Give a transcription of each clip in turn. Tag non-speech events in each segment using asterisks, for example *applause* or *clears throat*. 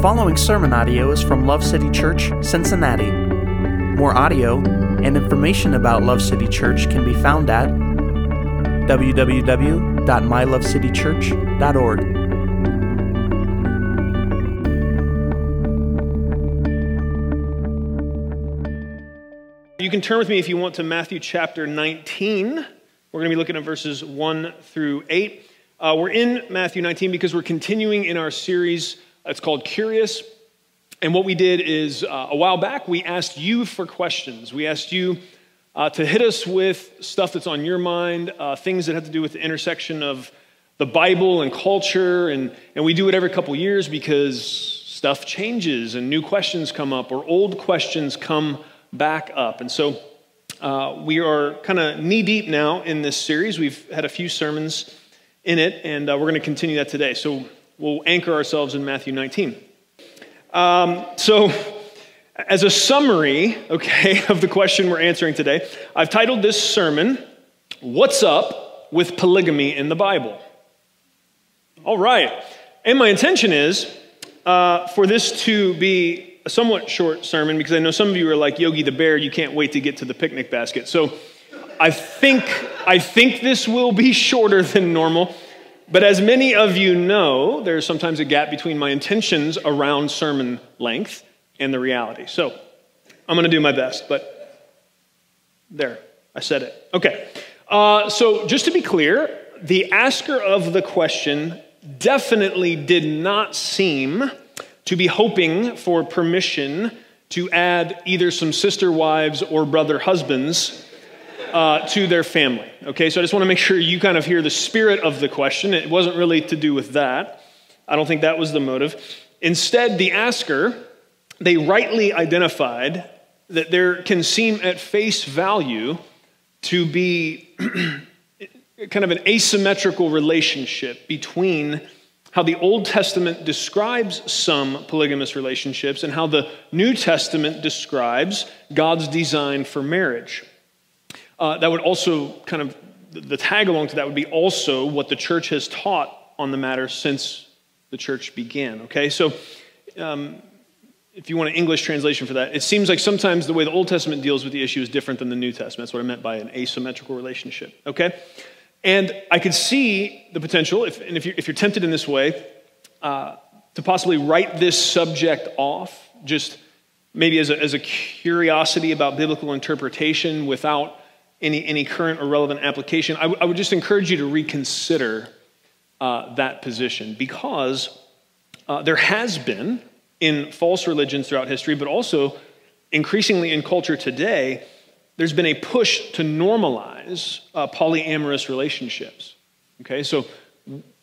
following sermon audio is from Love City Church, Cincinnati. More audio and information about Love City Church can be found at www.mylovecitychurch.org. You can turn with me if you want to Matthew chapter 19. We're going to be looking at verses 1 through 8. Uh, we're in Matthew 19 because we're continuing in our series. It's called Curious. And what we did is uh, a while back, we asked you for questions. We asked you uh, to hit us with stuff that's on your mind, uh, things that have to do with the intersection of the Bible and culture. And, and we do it every couple years because stuff changes and new questions come up or old questions come back up. And so uh, we are kind of knee deep now in this series. We've had a few sermons in it, and uh, we're going to continue that today. So we'll anchor ourselves in Matthew 19. Um, so, as a summary, okay, *laughs* of the question we're answering today, I've titled this sermon, What's Up with Polygamy in the Bible? All right. And my intention is uh, for this to be a somewhat short sermon because I know some of you are like Yogi the Bear, you can't wait to get to the picnic basket. So, I think, I think this will be *laughs* shorter than normal. But as many of you know, there's sometimes a gap between my intentions around sermon length and the reality. So I'm going to do my best, but there, I said it. Okay. Uh, so just to be clear, the asker of the question definitely did not seem to be hoping for permission to add either some sister wives or brother husbands uh, to their family. Okay, so I just want to make sure you kind of hear the spirit of the question. It wasn't really to do with that. I don't think that was the motive. Instead, the asker, they rightly identified that there can seem at face value to be *clears throat* kind of an asymmetrical relationship between how the Old Testament describes some polygamous relationships and how the New Testament describes God's design for marriage. Uh, that would also kind of, the tag along to that would be also what the church has taught on the matter since the church began. Okay, so um, if you want an English translation for that, it seems like sometimes the way the Old Testament deals with the issue is different than the New Testament. That's what I meant by an asymmetrical relationship. Okay, and I could see the potential, if, and if you're, if you're tempted in this way, uh, to possibly write this subject off, just maybe as a, as a curiosity about biblical interpretation without any, any current or relevant application, I, would just encourage you to reconsider uh, that position because uh, there has been in false religions throughout history, but also increasingly in culture today, there's been a push to normalize uh, polyamorous relationships. Okay, so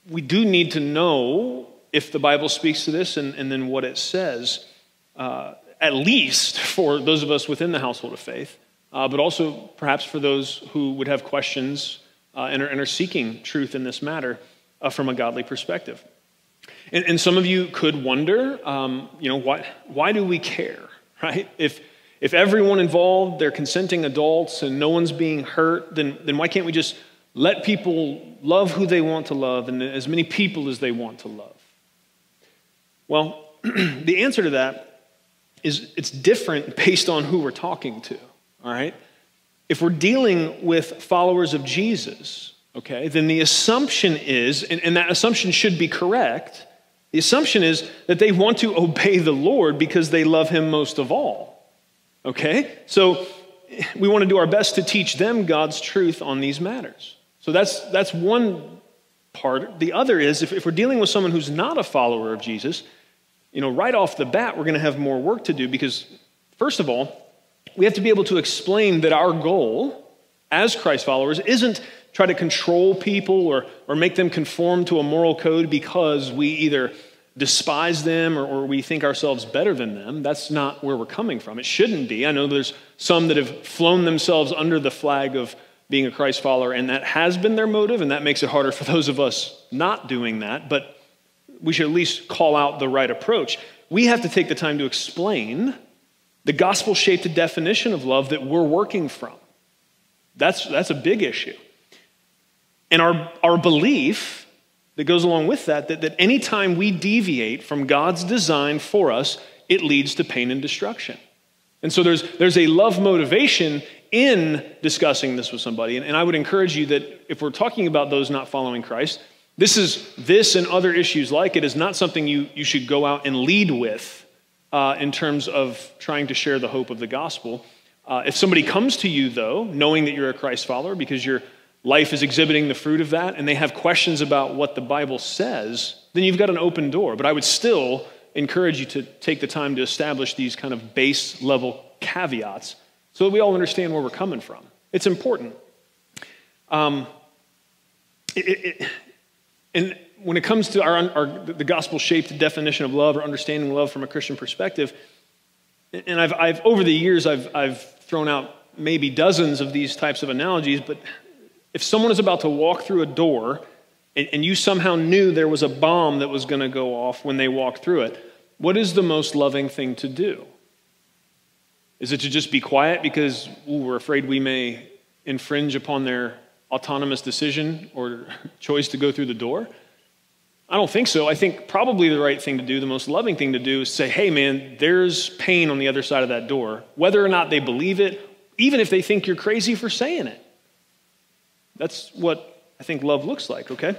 we do need to know if the Bible speaks to this and, and then what it says, uh, at least for those of us within the household of faith uh, but also perhaps for those who would have questions uh, and, are, and, are, seeking truth in this matter uh, from a godly perspective. And, and, some of you could wonder, um, you know, why, why do we care, *laughs* right? If, if everyone involved, they're consenting adults and no one's being hurt, then, then why can't we just let people love who they want to love and as many people as they want to love? Well, *clears throat* the answer to that is it's different based on who we're talking to all right? If we're dealing with followers of Jesus, okay, then the assumption is, and, and that assumption should be correct, the assumption is that they want to obey the Lord because they love him most of all. Okay? So we want to do our best to teach them God's truth on these matters. So that's, that's one part. The other is if, if we're dealing with someone who's not a follower of Jesus, you know, right off the bat, we're going to have more work to do because, first of all, we have to be able to explain that our goal as Christ followers isn't try to control people or, or make them conform to a moral code because we either despise them or, or, we think ourselves better than them. That's not where we're coming from. It shouldn't be. I know there's some that have flown themselves under the flag of being a Christ follower, and that has been their motive, and that makes it harder for those of us not doing that. But we should at least call out the right approach. We have to take the time to explain the gospel shaped definition of love that we're working from. That's, that's a big issue. And our, our belief that goes along with that, that, that anytime we deviate from God's design for us, it leads to pain and destruction. And so there's, there's a love motivation in discussing this with somebody. And, and I would encourage you that if we're talking about those not following Christ, this is this and other issues like it is not something you, you should go out and lead with uh, in terms of trying to share the hope of the gospel. Uh, if somebody comes to you, though, knowing that you're a Christ follower because your life is exhibiting the fruit of that, and they have questions about what the Bible says, then you've got an open door. But I would still encourage you to take the time to establish these kind of base level caveats so that we all understand where we're coming from. It's important. Um, it, it, and when it comes to our, our the gospel shaped definition of love or understanding love from a Christian perspective, and I've, I've over the years I've, I've thrown out maybe dozens of these types of analogies, but if someone is about to walk through a door and, and you somehow knew there was a bomb that was going to go off when they walked through it, what is the most loving thing to do? Is it to just be quiet because ooh, we're afraid we may infringe upon their autonomous decision or *laughs* choice to go through the door? I don't think so. I think probably the right thing to do, the most loving thing to do, is say, hey, man, there's pain on the other side of that door. Whether or not they believe it, even if they think you're crazy for saying it. That's what I think love looks like, okay?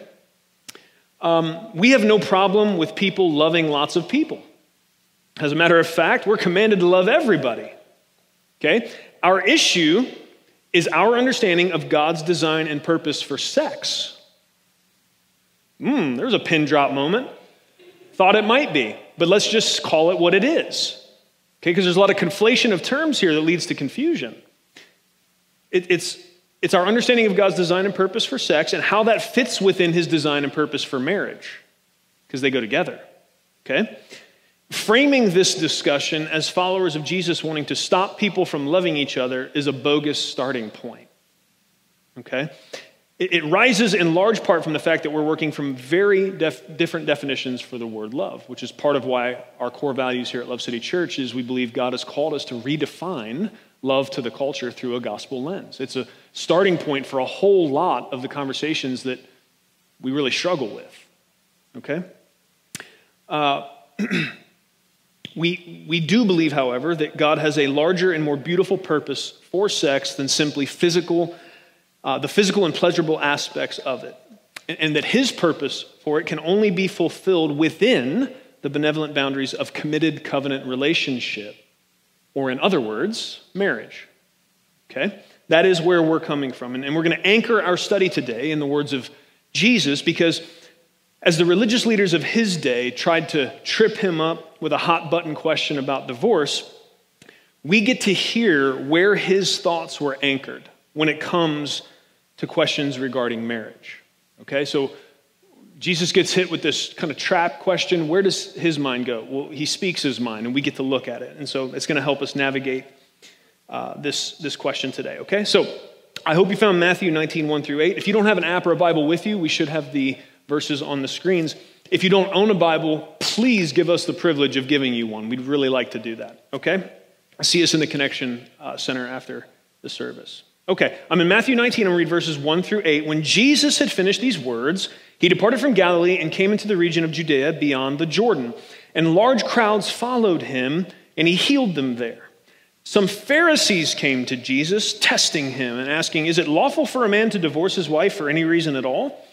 Um, we have no problem with people loving lots of people. As a matter of fact, we're commanded to love everybody. Okay? Our issue is our understanding of God's design and purpose for sex. Hmm, there's a pin drop moment. Thought it might be, but let's just call it what it is. Okay, because there's a lot of conflation of terms here that leads to confusion. It, it's, it's our understanding of God's design and purpose for sex and how that fits within his design and purpose for marriage, because they go together. Okay? Framing this discussion as followers of Jesus wanting to stop people from loving each other is a bogus starting point. Okay? It, it rises in large part from the fact that we're working from very def- different definitions for the word love, which is part of why our core values here at Love City Church is we believe God has called us to redefine love to the culture through a gospel lens. It's a starting point for a whole lot of the conversations that we really struggle with. Okay? Uh, *clears throat* We, we do believe, however, that God has a larger and more beautiful purpose for sex than simply physical, uh, the physical and pleasurable aspects of it. And, and that his purpose for it can only be fulfilled within the benevolent boundaries of committed covenant relationship, or in other words, marriage. Okay? That is where we're coming from. And, and we're going to anchor our study today in the words of Jesus because as the religious leaders of his day tried to trip him up with a hot button question about divorce, we get to hear where his thoughts were anchored when it comes to questions regarding marriage. Okay, so Jesus gets hit with this kind of trap question. Where does his mind go? Well, he speaks his mind, and we get to look at it. And so it's going to help us navigate uh, this, this question today. Okay, so I hope you found Matthew 19, 1 through 8. If you don't have an app or a Bible with you, we should have the verses on the screens. If you don't own a Bible, please give us the privilege of giving you one. We'd really like to do that, okay? See us in the Connection uh, Center after the service. Okay, I'm in Matthew 19. I'm going to read verses 1 through 8. When Jesus had finished these words, he departed from Galilee and came into the region of Judea beyond the Jordan. And large crowds followed him, and he healed them there. Some Pharisees came to Jesus, testing him and asking, Is it lawful for a man to divorce his wife for any reason at all?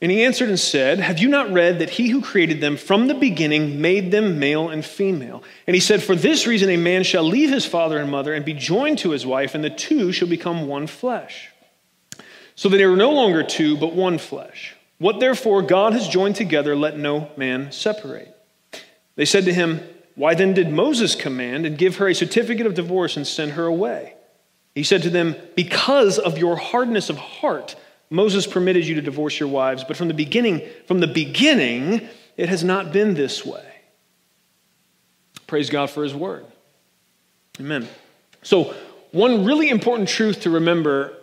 And he answered and said, Have you not read that he who created them from the beginning made them male and female? And he said, For this reason a man shall leave his father and mother and be joined to his wife, and the two shall become one flesh. So that they are no longer two, but one flesh. What therefore God has joined together, let no man separate. They said to him, Why then did Moses command and give her a certificate of divorce and send her away? He said to them, Because of your hardness of heart, Moses permitted you to divorce your wives, but from the beginning, from the beginning, it has not been this way. Praise God for his word. Amen. So, one really important truth to remember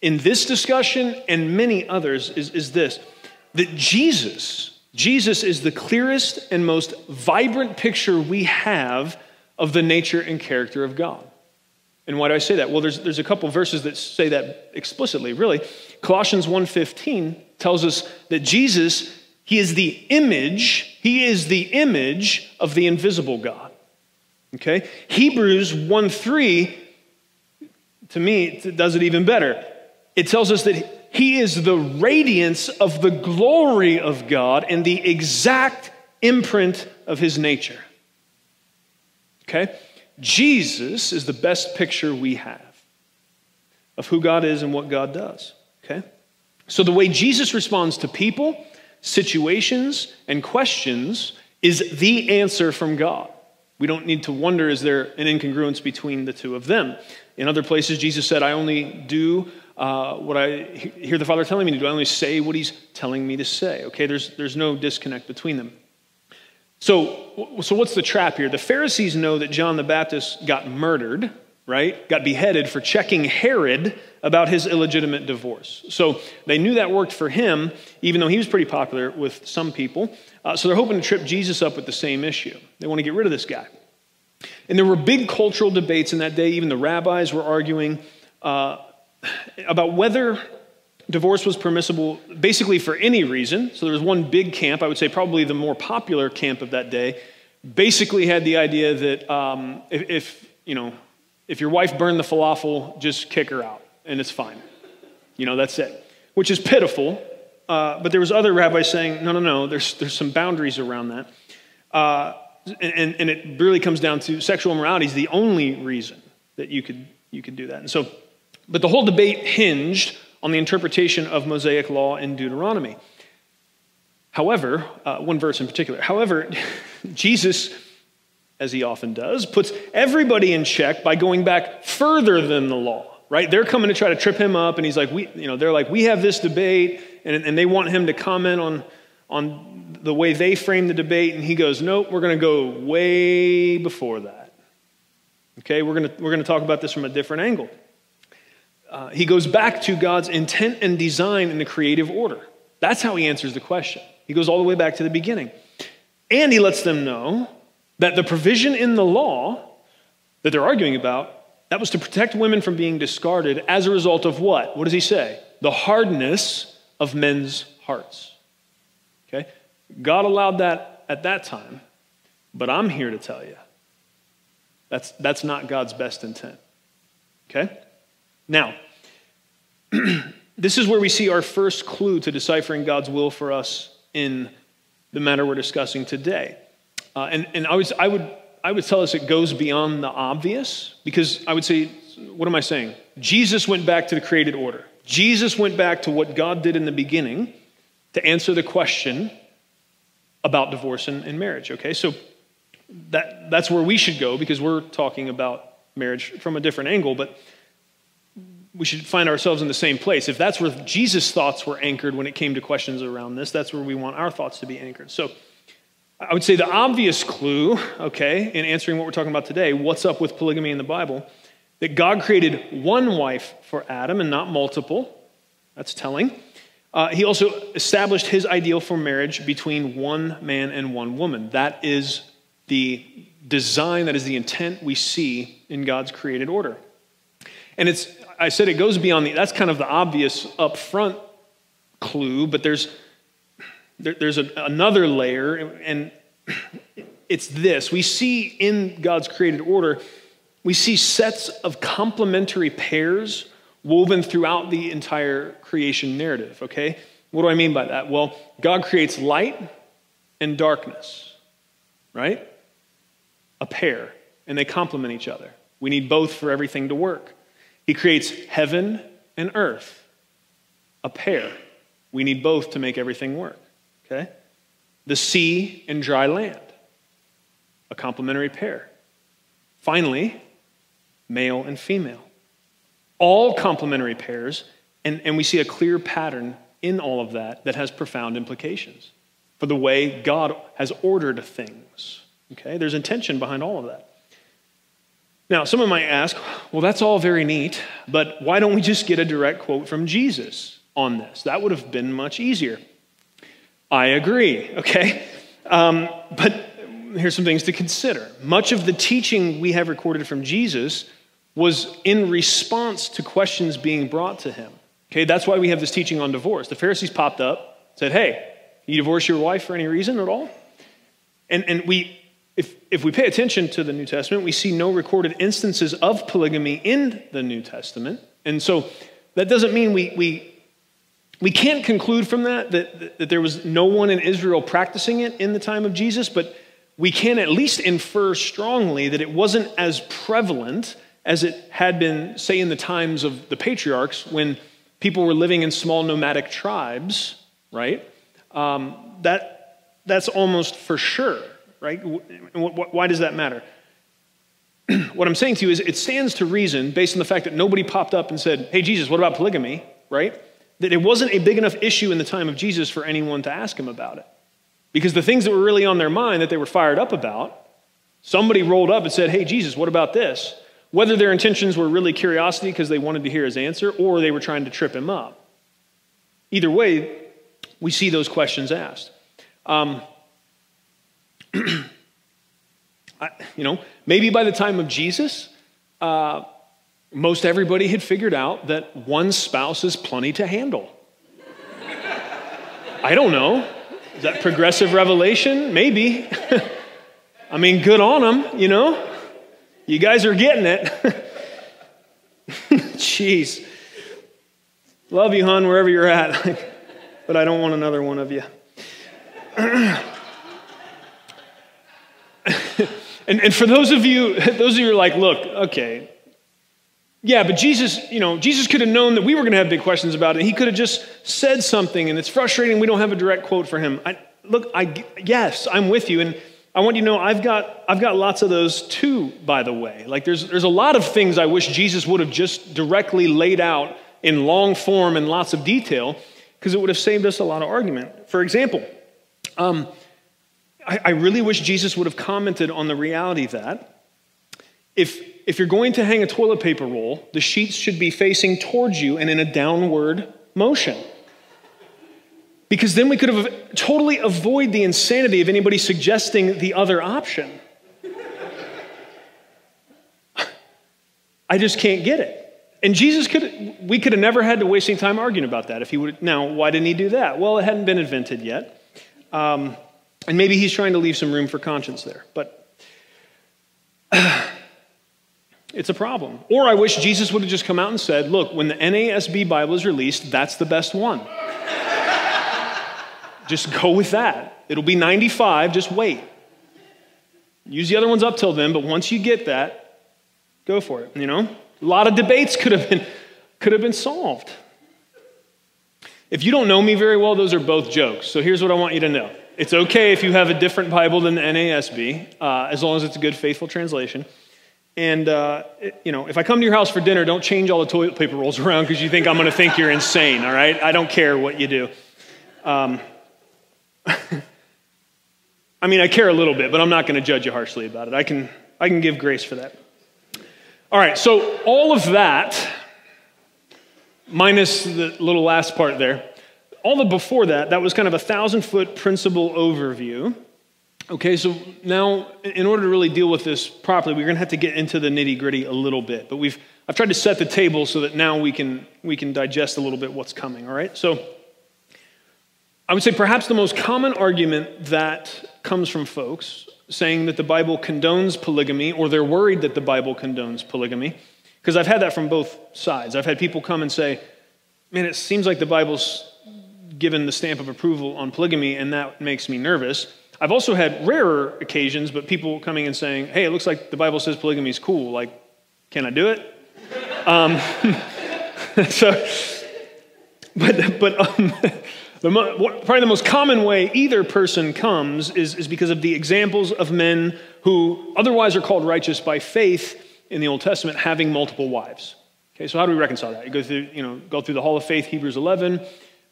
in this discussion and many others is, is this that Jesus, Jesus is the clearest and most vibrant picture we have of the nature and character of God. And why do I say that? Well, there's, there's a couple verses that say that explicitly, really. Colossians 1.15 tells us that Jesus, he is the image, he is the image of the invisible God. Okay? Hebrews 1 3, to me, does it even better. It tells us that he is the radiance of the glory of God and the exact imprint of his nature. Okay? Jesus is the best picture we have of who God is and what God does. Okay? So the way Jesus responds to people, situations, and questions is the answer from God. We don't need to wonder is there an incongruence between the two of them? In other places, Jesus said, I only do uh, what I hear the Father telling me to do. I only say what He's telling me to say. Okay, there's, there's no disconnect between them. So, so what's the trap here? The Pharisees know that John the Baptist got murdered, right? Got beheaded for checking Herod about his illegitimate divorce. So they knew that worked for him, even though he was pretty popular with some people. Uh, so they're hoping to trip Jesus up with the same issue. They want to get rid of this guy. And there were big cultural debates in that day. Even the rabbis were arguing uh, about whether divorce was permissible basically for any reason. So there was one big camp, I would say probably the more popular camp of that day, basically had the idea that um, if, if, you know, if your wife burned the falafel, just kick her out and it's fine. You know, that's it. Which is pitiful. Uh, but there was other rabbis saying, no, no, no, there's, there's some boundaries around that. Uh, and, and it really comes down to sexual immorality is the only reason that you could, you could do that. And so, but the whole debate hinged on the interpretation of Mosaic law in Deuteronomy. However, uh, one verse in particular, however, *laughs* Jesus, as he often does, puts everybody in check by going back further than the law, right? They're coming to try to trip him up, and he's like, we, you know, they're like, we have this debate, and, and they want him to comment on, on the way they frame the debate, and he goes, nope, we're going to go way before that. Okay, we're going we're to talk about this from a different angle uh, he goes back to God's intent and design in the creative order. That's how he answers the question. He goes all the way back to the beginning. And he lets them know that the provision in the law that they're arguing about, that was to protect women from being discarded as a result of what? What does he say? The hardness of men's hearts. Okay? God allowed that at that time, but I'm here to tell you that's, that's not God's best intent. Okay? Now, *clears throat* this is where we see our first clue to deciphering God's will for us in the matter we're discussing today. Uh, and and I, was, I, would, I would tell us it goes beyond the obvious because I would say, what am I saying? Jesus went back to the created order. Jesus went back to what God did in the beginning to answer the question about divorce and, and marriage. Okay, so that, that's where we should go because we're talking about marriage from a different angle. But we should find ourselves in the same place. If that's where Jesus' thoughts were anchored when it came to questions around this, that's where we want our thoughts to be anchored. So I would say the obvious clue, okay, in answering what we're talking about today, what's up with polygamy in the Bible, that God created one wife for Adam and not multiple. That's telling. Uh, he also established his ideal for marriage between one man and one woman. That is the design, that is the intent we see in God's created order. And it's I said it goes beyond the, that's kind of the obvious upfront clue, but there's, there, there's a, another layer, and it's this. We see in God's created order, we see sets of complementary pairs woven throughout the entire creation narrative, okay? What do I mean by that? Well, God creates light and darkness, right? A pair, and they complement each other. We need both for everything to work. He creates heaven and earth, a pair. We need both to make everything work. Okay? The sea and dry land, a complementary pair. Finally, male and female. All complementary pairs, and, and we see a clear pattern in all of that that has profound implications for the way God has ordered things. Okay? There's intention behind all of that. Now, someone might ask, well, that's all very neat, but why don't we just get a direct quote from Jesus on this? That would have been much easier. I agree, okay? Um, but here's some things to consider. Much of the teaching we have recorded from Jesus was in response to questions being brought to him. Okay, that's why we have this teaching on divorce. The Pharisees popped up, said, Hey, you divorce your wife for any reason at all? And, and we, if, if we pay attention to the New Testament, we see no recorded instances of polygamy in the New Testament. And so that doesn't mean we, we, we can't conclude from that, that that there was no one in Israel practicing it in the time of Jesus, but we can at least infer strongly that it wasn't as prevalent as it had been, say, in the times of the patriarchs when people were living in small nomadic tribes, right? Um, that, that's almost for sure, right? Why does that matter? *clears throat* what I'm saying to you is it stands to reason, based on the fact that nobody popped up and said, Hey, Jesus, what about polygamy, right? That it wasn't a big enough issue in the time of Jesus for anyone to ask him about it. Because the things that were really on their mind that they were fired up about, somebody rolled up and said, Hey, Jesus, what about this? Whether their intentions were really curiosity because they wanted to hear his answer or they were trying to trip him up. Either way, we see those questions asked. Um, *clears throat* I, you know, maybe by the time of Jesus, uh, most everybody had figured out that one spouse is plenty to handle. I don't know. Is that progressive revelation? Maybe. *laughs* I mean, good on them, you know? You guys are getting it. *laughs* Jeez. Love you, hon, wherever you're at. *laughs* but I don't want another one of you. *clears throat* and, and for those of you, those of you are like, look, okay, yeah, but Jesus, you know, Jesus could have known that we were going to have big questions about it. He could have just said something, and it's frustrating we don't have a direct quote for him. I, look, I, yes, I'm with you, and I want you to know I've got, I've got lots of those too, by the way. Like, there's, there's a lot of things I wish Jesus would have just directly laid out in long form and lots of detail, because it would have saved us a lot of argument. For example, um, I, I really wish Jesus would have commented on the reality that if if you're going to hang a toilet paper roll, the sheets should be facing towards you and in a downward motion. Because then we could have totally avoid the insanity of anybody suggesting the other option. I just can't get it. And Jesus could, we could have never had to waste any time arguing about that if he would. Now, why didn't he do that? Well, it hadn't been invented yet. Um, and maybe he's trying to leave some room for conscience there. But It's a problem. Or I wish Jesus would have just come out and said, look, when the NASB Bible is released, that's the best one. just go with that. It'll be 95, just wait. Use the other ones up till then, but once you get that, go for it, you know? A lot of debates could have been, could have been solved. If you don't know me very well, those are both jokes. So here's what I want you to know. It's okay if you have a different Bible than the NASB, uh, as long as it's a good, faithful translation. And, uh, you know, if I come to your house for dinner, don't change all the toilet paper rolls around because you think I'm going to think you're insane, all right? I don't care what you do. Um, *laughs* I mean, I care a little bit, but I'm not going to judge you harshly about it. I can, I can give grace for that. All right, so all of that, minus the little last part there, all the before that, that was kind of a thousand foot principle overview. Okay, so now in order to really deal with this properly, we're going to have to get into the nitty gritty a little bit. But we've I've tried to set the table so that now we can we can digest a little bit what's coming. All right, so I would say perhaps the most common argument that comes from folks saying that the Bible condones polygamy, or they're worried that the Bible condones polygamy, because I've had that from both sides. I've had people come and say, "Man, it seems like the Bible's given the stamp of approval on polygamy, and that makes me nervous." I've also had rarer occasions, but people coming and saying, hey, it looks like the Bible says polygamy is cool. Like, can I do it? Um, *laughs* so, but, but um, *laughs* the, probably the most common way either person comes is, is because of the examples of men who otherwise are called righteous by faith in the Old Testament having multiple wives. Okay, so how do we reconcile that? You go through, you know, go through the Hall of Faith, Hebrews 11,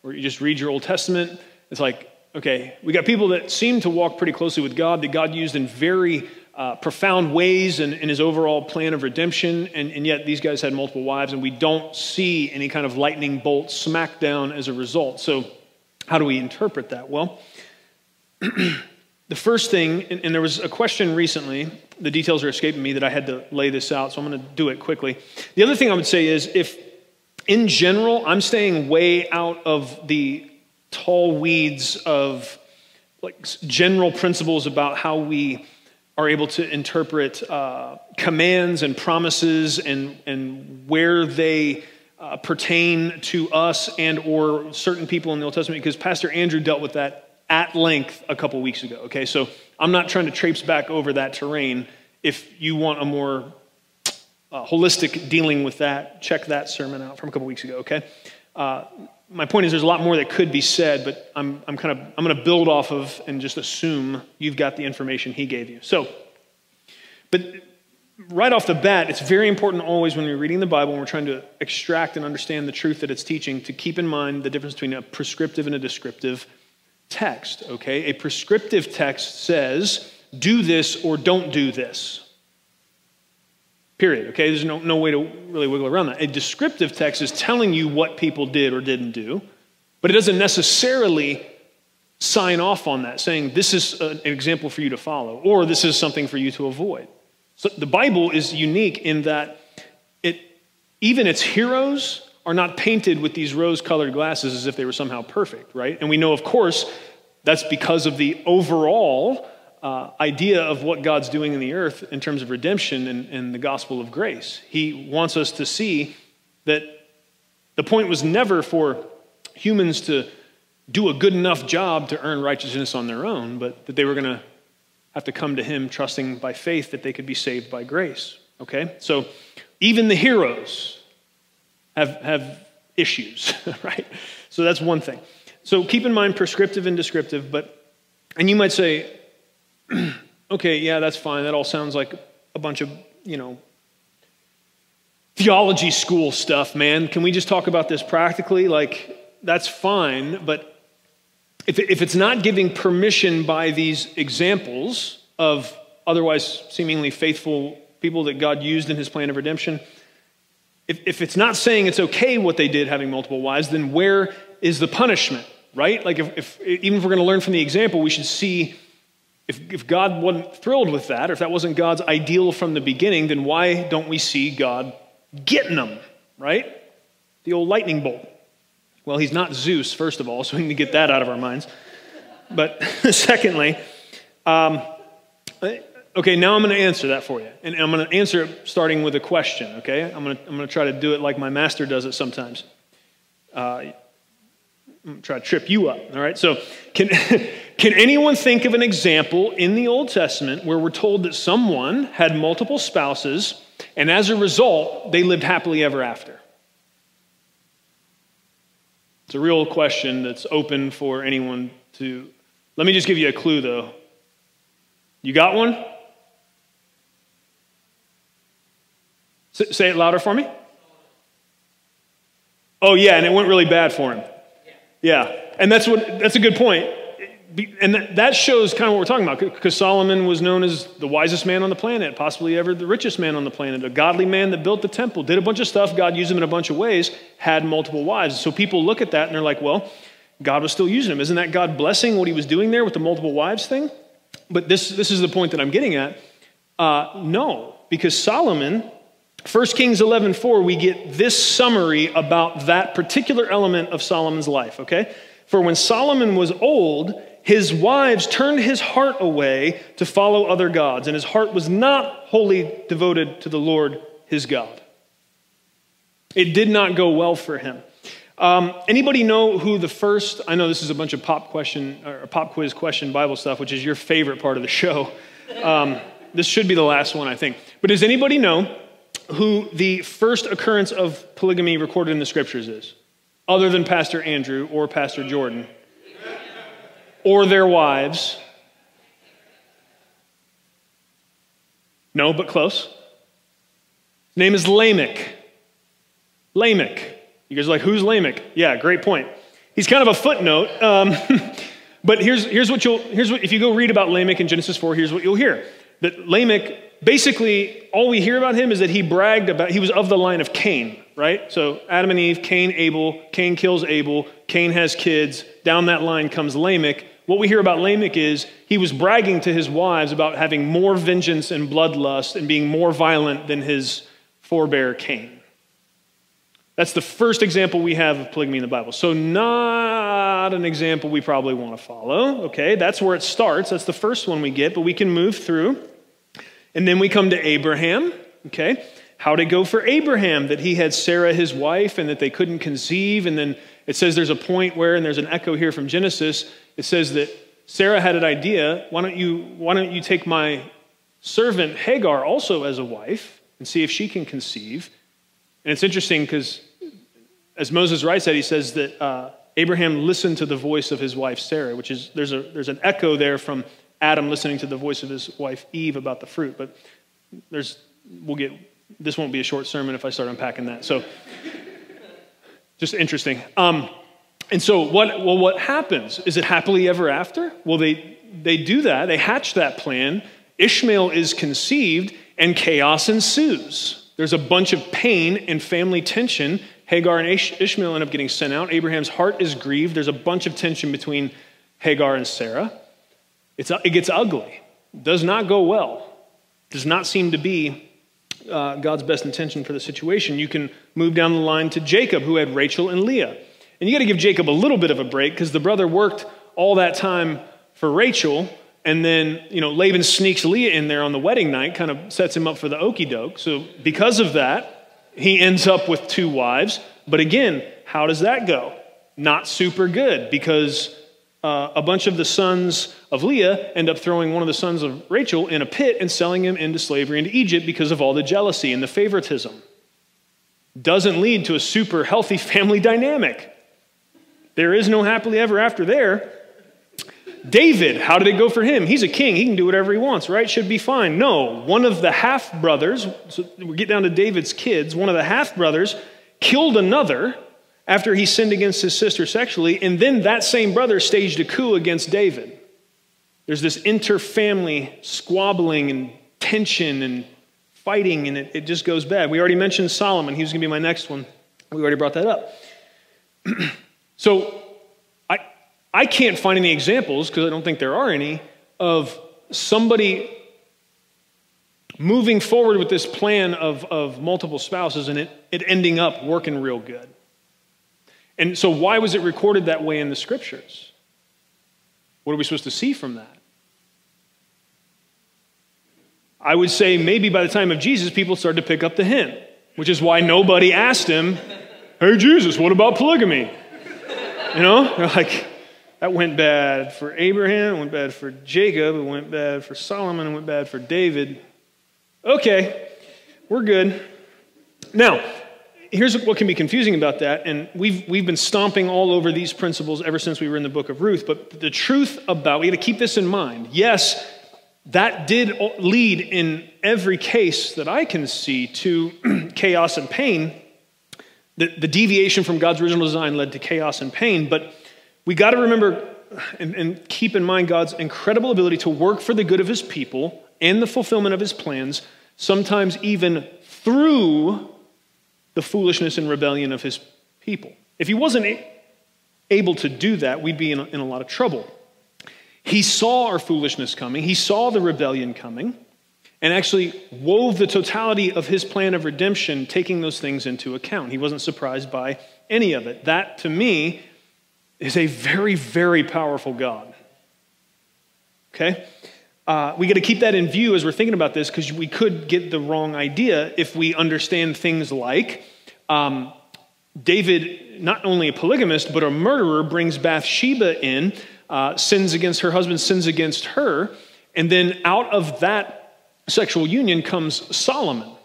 or you just read your Old Testament. It's like, Okay, we got people that seem to walk pretty closely with God, that God used in very uh, profound ways in, in, his overall plan of redemption, and, and yet these guys had multiple wives, and we don't see any kind of lightning bolt smackdown as a result. So, how do we interpret that? Well, *clears throat* the first thing, and, and there was a question recently, the details are escaping me that I had to lay this out, so I'm going to do it quickly. The other thing I would say is if in general, I'm staying way out of the tall weeds of like general principles about how we are able to interpret uh, commands and promises and, and where they uh, pertain to us and or certain people in the Old Testament because Pastor Andrew dealt with that at length a couple weeks ago. Okay, so I'm not trying to traipse back over that terrain. If you want a more uh, holistic dealing with that, check that sermon out from a couple weeks ago. Okay, uh, my point is there's a lot more that could be said, but I'm, I'm kind of I'm going to build off of and just assume you've got the information he gave you. So, but right off the bat, it's very important always when we're reading the Bible and we're trying to extract and understand the truth that it's teaching to keep in mind the difference between a prescriptive and a descriptive text, okay? A prescriptive text says, do this or don't do this. Period, okay? There's no, no way to really wiggle around that. A descriptive text is telling you what people did or didn't do, but it doesn't necessarily sign off on that, saying this is an example for you to follow or this is something for you to avoid. So the Bible is unique in that it, even its heroes are not painted with these rose colored glasses as if they were somehow perfect, right? And we know, of course, that's because of the overall uh, idea of what God's doing in the earth in terms of redemption and, and the gospel of grace. He wants us to see that the point was never for humans to do a good enough job to earn righteousness on their own, but that they were going to have to come to Him trusting by faith that they could be saved by grace. Okay? So even the heroes have, have issues, *laughs* right? So that's one thing. So keep in mind prescriptive and descriptive, but, and you might say, *clears throat* okay, yeah, that's fine. That all sounds like a bunch of, you know, theology school stuff, man. Can we just talk about this practically? Like, that's fine, but if, if it's not giving permission by these examples of otherwise seemingly faithful people that God used in his plan of redemption, if, if it's not saying it's okay what they did having multiple wives, then where is the punishment, right? Like, if, if even if we're going to learn from the example, we should see if, if God wasn't thrilled with that, or if that wasn't God's ideal from the beginning, then why don't we see God getting them, right? The old lightning bolt. Well, he's not Zeus, first of all, so we need to get that out of our minds. But *laughs* secondly, um, okay, now I'm going to answer that for you. And I'm going to answer it starting with a question, okay? I'm going to, I'm going to try to do it like my master does it sometimes. Uh, try to trip you up, all right? So, can, *laughs* can anyone think of an example in the Old Testament where we're told that someone had multiple spouses and as a result, they lived happily ever after? It's a real question that's open for anyone to. Let me just give you a clue, though. You got one? say it louder for me. Oh, yeah, and it went really bad for him. Yeah, and that's what that's a good point. And that shows kind of what we're talking about because Solomon was known as the wisest man on the planet, possibly ever the richest man on the planet, a godly man that built the temple, did a bunch of stuff. God used him in a bunch of ways, had multiple wives. So people look at that and they're like, well, God was still using him. Isn't that God blessing what he was doing there with the multiple wives thing? But this, this is the point that I'm getting at. Uh, no, because Solomon 1 Kings 11:4 we get this summary about that particular element of Solomon's life, okay? For when Solomon was old, his wives turned his heart away to follow other gods, and his heart was not wholly devoted to the Lord his God. It did not go well for him. Um, anybody know who the first? I know this is a bunch of pop question or pop quiz question Bible stuff, which is your favorite part of the show. Um, this should be the last one, I think. But does anybody know who the first occurrence of polygamy recorded in the scriptures is, other than Pastor Andrew or Pastor Jordan or their wives. No, but close. Name is Lamech. Lamech. You guys are like, who's Lamech? Yeah, great point. He's kind of a footnote. Um, *laughs* but here's, here's what you'll, here's what, if you go read about Lamech in Genesis 4, here's what you'll hear. That Lamech basically, all we hear about him is that he bragged about, he was of the line of Cain, right? So Adam and Eve, Cain, Abel, Cain kills Abel, Cain has kids. Down that line comes Lamech. What we hear about Lamech is he was bragging to his wives about having more vengeance and bloodlust and being more violent than his forebear Cain. That's the first example we have of polygamy in the Bible. So, not an example we probably want to follow. Okay, that's where it starts. That's the first one we get, but we can move through. And then we come to Abraham. Okay, how did it go for Abraham that he had Sarah, his wife, and that they couldn't conceive? And then it says there's a point where, and there's an echo here from Genesis, it says that Sarah had an idea. Why don't you, why don't you take my servant Hagar also as a wife and see if she can conceive? And it's interesting because, as Moses writes that, he says that uh, Abraham listened to the voice of his wife Sarah, which is, there's, a, there's an echo there from Adam listening to the voice of his wife Eve about the fruit. But there's, we'll get, this won't be a short sermon if I start unpacking that. So, *laughs* just interesting. Um, and so, what, well, what happens? Is it happily ever after? Well, they, they do that, they hatch that plan. Ishmael is conceived, and chaos ensues. There's a bunch of pain and family tension. Hagar and Ishmael end up getting sent out. Abraham's heart is grieved. There's a bunch of tension between Hagar and Sarah. It's, it gets ugly. Does not go well. Does not seem to be uh, God's best intention for the situation. You can move down the line to Jacob, who had Rachel and Leah. And you got to give Jacob a little bit of a break because the brother worked all that time for Rachel. And then, you know, Laban sneaks Leah in there on the wedding night, kind of sets him up for the okey doke. So, because of that, he ends up with two wives. But again, how does that go? Not super good because uh, a bunch of the sons of Leah end up throwing one of the sons of Rachel in a pit and selling him into slavery into Egypt because of all the jealousy and the favoritism. Doesn't lead to a super healthy family dynamic. There is no happily ever after there. David, how did it go for him? He's a king. He can do whatever he wants, right? Should be fine. No, one of the half brothers, so we get down to David's kids, one of the half brothers killed another after he sinned against his sister sexually, and then that same brother staged a coup against David. There's this inter-family squabbling and tension and fighting, and it, it just goes bad. We already mentioned Solomon. He was going to be my next one. We already brought that up. *clears throat* so I can't find any examples, because I don't think there are any, of somebody moving forward with this plan of, of multiple spouses and it, it ending up working real good. And so, why was it recorded that way in the scriptures? What are we supposed to see from that? I would say maybe by the time of Jesus, people started to pick up the hint, which is why nobody asked him, Hey, Jesus, what about polygamy? You know, they're *laughs* like, that went bad for Abraham, it went bad for Jacob, it went bad for Solomon, it went bad for David. Okay, we're good. Now, here's what can be confusing about that, and we've, we've been stomping all over these principles ever since we were in the book of Ruth, but the truth about, we got to keep this in mind. Yes, that did lead in every case that I can see to *clears throat* chaos and pain. The, the deviation from God's original design led to chaos and pain, but we got to remember and, and keep in mind God's incredible ability to work for the good of his people and the fulfillment of his plans, sometimes even through the foolishness and rebellion of his people. If he wasn't able to do that, we'd be in a, in a lot of trouble. He saw our foolishness coming, he saw the rebellion coming, and actually wove the totality of his plan of redemption, taking those things into account. He wasn't surprised by any of it. That, to me, is a very, very powerful God. Okay? Uh, we got to keep that in view as we're thinking about this because we could get the wrong idea if we understand things like um, David, not only a polygamist, but a murderer, brings Bathsheba in, uh, sins against her husband, sins against her, and then out of that sexual union comes Solomon.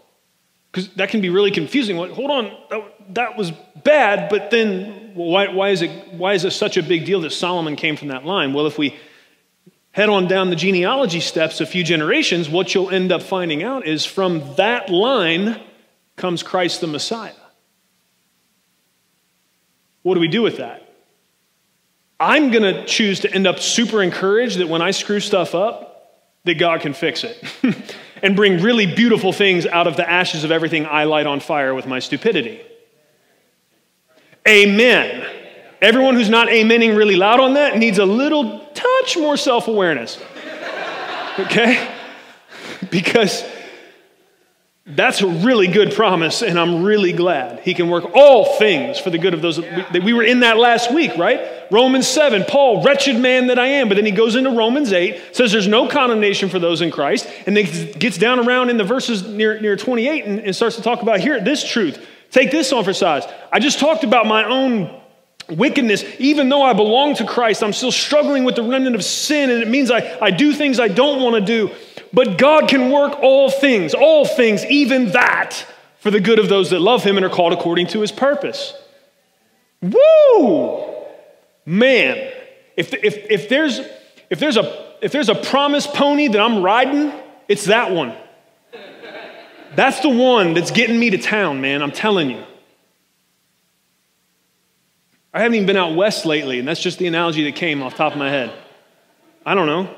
Because that can be really confusing. Like, hold on, that, that was bad, but then why, why, is it, why is it such a big deal that Solomon came from that line? Well, if we head on down the genealogy steps a few generations, what you'll end up finding out is from that line comes Christ the Messiah. What do we do with that? I'm going to choose to end up super encouraged that when I screw stuff up, that God can fix it *laughs* and bring really beautiful things out of the ashes of everything I light on fire with my stupidity. Amen. Everyone who's not amening really loud on that needs a little touch more self awareness. Okay? *laughs* Because That's a really good promise, and I'm really glad. He can work all things for the good of those that we were in that last week, right? Romans 7, Paul, wretched man that I am. But then he goes into Romans 8, says there's no condemnation for those in Christ, and then gets down around in the verses near, near 28 and, and starts to talk about here, this truth. Take this on for size. I just talked about my own wickedness, even though I belong to Christ, I'm still struggling with the remnant of sin, and it means I, I do things I don't want to do. But God can work all things, all things, even that, for the good of those that love Him and are called according to His purpose. Woo! Man, if, if, if, there's, if, there's a, if there's a promise pony that I'm riding, it's that one. That's the one that's getting me to town, man, I'm telling you. I haven't even been out west lately, and that's just the analogy that came off top of my head. I don't know.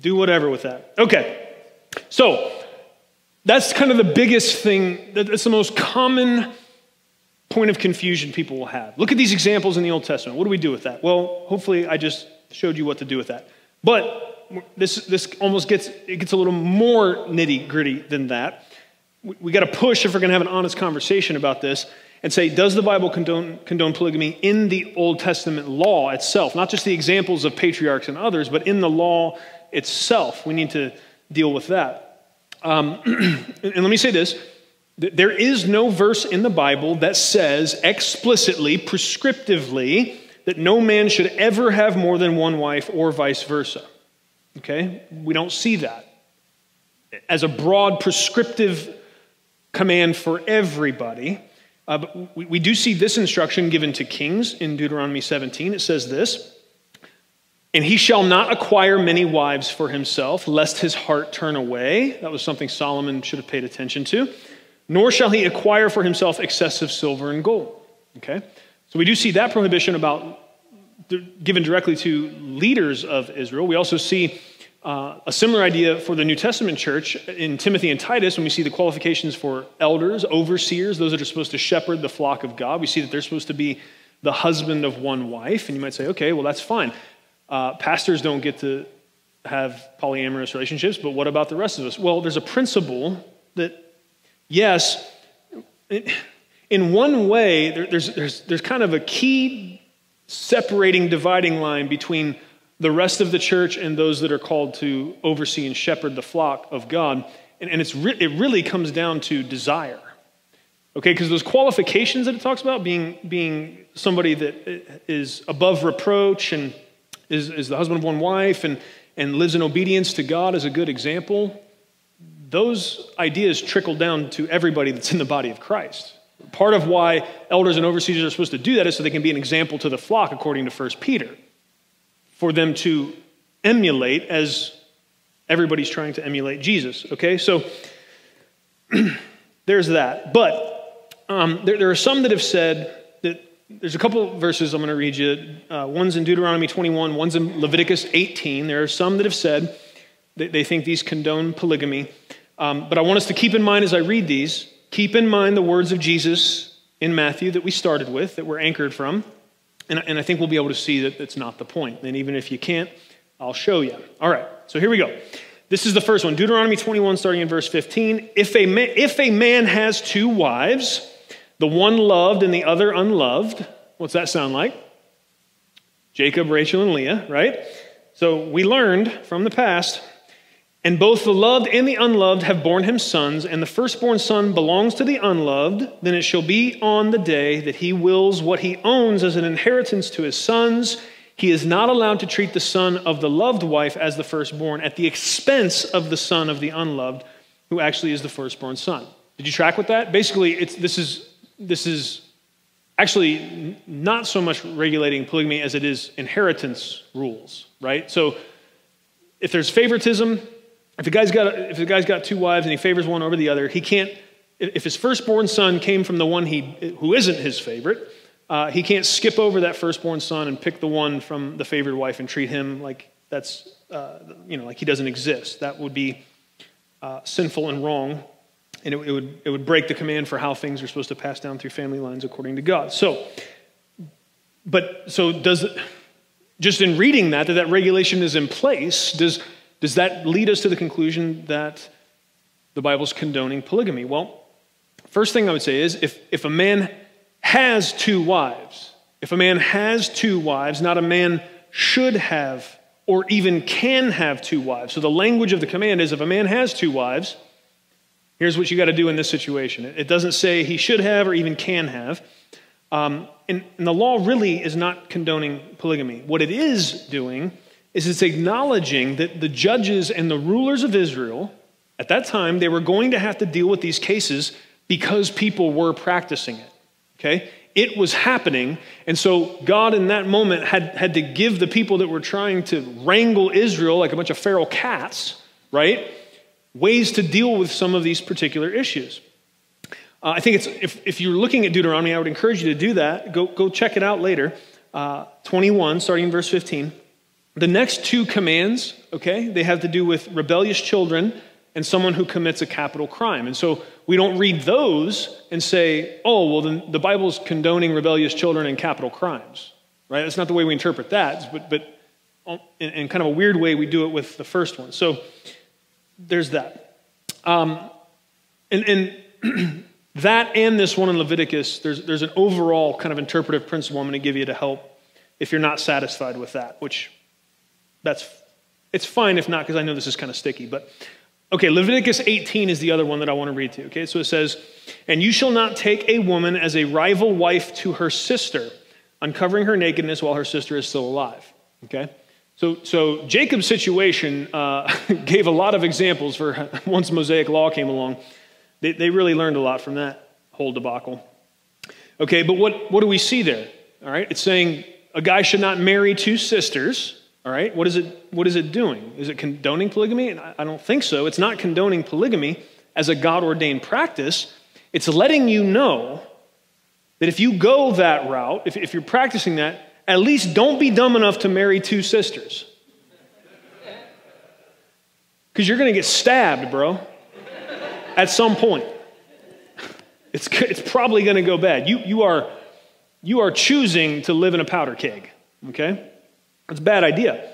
Do whatever with that. Okay. So, that's kind of the biggest thing. That's the most common point of confusion people will have. Look at these examples in the Old Testament. What do we do with that? Well, hopefully I just showed you what to do with that. But this, this almost gets, it gets a little more nitty gritty than that. We, we got to push if we're going to have an honest conversation about this and say, does the Bible condone, condone polygamy in the Old Testament law itself? Not just the examples of patriarchs and others, but in the law itself. We need to deal with that. Um, *clears throat* and let me say this there is no verse in the Bible that says explicitly, prescriptively, that no man should ever have more than one wife or vice versa. Okay? We don't see that as a broad prescriptive command for everybody. Uh, but we, we do see this instruction given to kings in Deuteronomy 17. It says this and he shall not acquire many wives for himself, lest his heart turn away. That was something Solomon should have paid attention to. Nor shall he acquire for himself excessive silver and gold. Okay? So we do see that prohibition about given directly to leaders of Israel. We also see uh, a similar idea for the New Testament church in Timothy and Titus when we see the qualifications for elders, overseers, those that are supposed to shepherd the flock of God. We see that they're supposed to be the husband of one wife. And you might say, okay, well, that's fine. Uh, pastors don't get to have polyamorous relationships, but what about the rest of us? Well, there's a principle that, yes, in one way, there, there's, there's, there's kind of a key separating, dividing line between the rest of the church and those that are called to oversee and shepherd the flock of God. And, and it's re- it really comes down to desire. Okay, because those qualifications that it talks about, being, being somebody that is above reproach and is, is the husband of one wife and, and lives in obedience to God as a good example, those ideas trickle down to everybody that's in the body of Christ. Part of why elders and overseers are supposed to do that is so they can be an example to the flock, according to 1 Peter, for them to emulate as everybody's trying to emulate Jesus. Okay, so *clears throat* there's that. But um, there, there are some that have said there's a couple verses I'm going to read you. Uh, one's in Deuteronomy 21, one's in Leviticus 18. There are some that have said that they think these condone polygamy. Um, but I want us to keep in mind as I read these, keep in mind the words of Jesus in Matthew that we started with, that we're anchored from. And, and I think we'll be able to see that that's not the point. And even if you can't, I'll show you. All right, so here we go. This is the first one Deuteronomy 21, starting in verse 15. If a, man, if a man has two wives, the one loved and the other unloved. What's that sound like? Jacob, Rachel, and Leah, right? So we learned from the past, and both the loved and the unloved have borne him sons, and the firstborn son belongs to the unloved. Then it shall be on the day that he wills what he owns as an inheritance to his sons. He is not allowed to treat the son of the loved wife as the firstborn at the expense of the son of the unloved, who actually is the firstborn son. Did you track with that? Basically, it's, this is this is actually not so much regulating polygamy as it is inheritance rules, right? So if there's favoritism, if the guy's got if the guy's got two wives and he favors one over the other, he can't. If his firstborn son came from the one he who isn't his favorite, uh, he can't skip over that firstborn son and pick the one from the favored wife and treat him like that's uh, you know like he doesn't exist. That would be uh, sinful and wrong and it, it, would, it would break the command for how things are supposed to pass down through family lines according to God. So, but so does just in reading that, that that regulation is in place, does, does that lead us to the conclusion that the Bible's condoning polygamy? Well, first thing I would say is if, if a man has two wives, if a man has two wives, not a man should have or even can have two wives. So the language of the command is if a man has two wives, here's what you got to do in this situation. It doesn't say he should have or even can have. Um, and, and the law really is not condoning polygamy. What it is doing is it's acknowledging that the judges and the rulers of Israel, at that time, they were going to have to deal with these cases because people were practicing it. Okay? It was happening. And so God, in that moment, had, had to give the people that were trying to wrangle Israel like a bunch of feral cats, right? Ways to deal with some of these particular issues. Uh, I think it's, if, if you're looking at Deuteronomy, I would encourage you to do that. Go, go check it out later. Uh, 21, starting in verse 15. The next two commands, okay, they have to do with rebellious children and someone who commits a capital crime. And so we don't read those and say, oh, well, then the Bible's condoning rebellious children and capital crimes, right? That's not the way we interpret that, but, but in, in kind of a weird way, we do it with the first one. So there's that. Um, and, and *clears throat* that and this one in Leviticus, there's, there's an overall kind of interpretive principle I'm going to give you to help if you're not satisfied with that, which that's it's fine if not, because I know this is kind of sticky. But okay, Leviticus 18 is the other one that I want to read to. you. Okay, so it says, And you shall not take a woman as a rival wife to her sister, uncovering her nakedness while her sister is still alive. Okay? So, so Jacob's situation uh, *laughs* gave a lot of examples for *laughs* once Mosaic law came along. They, they really learned a lot from that whole debacle. Okay, but what, what do we see there? All right, it's saying a guy should not marry two sisters. All right, what is it, what is it doing? Is it condoning polygamy? I don't think so. It's not condoning polygamy as a God ordained practice. It's letting you know that if you go that route, if, if you're practicing that, at least don't be dumb enough to marry two sisters. Because you're going to get stabbed, bro, at some point. It's, it's probably going to go bad. You, you, are, you are choosing to live in a powder keg, okay? It's a bad idea.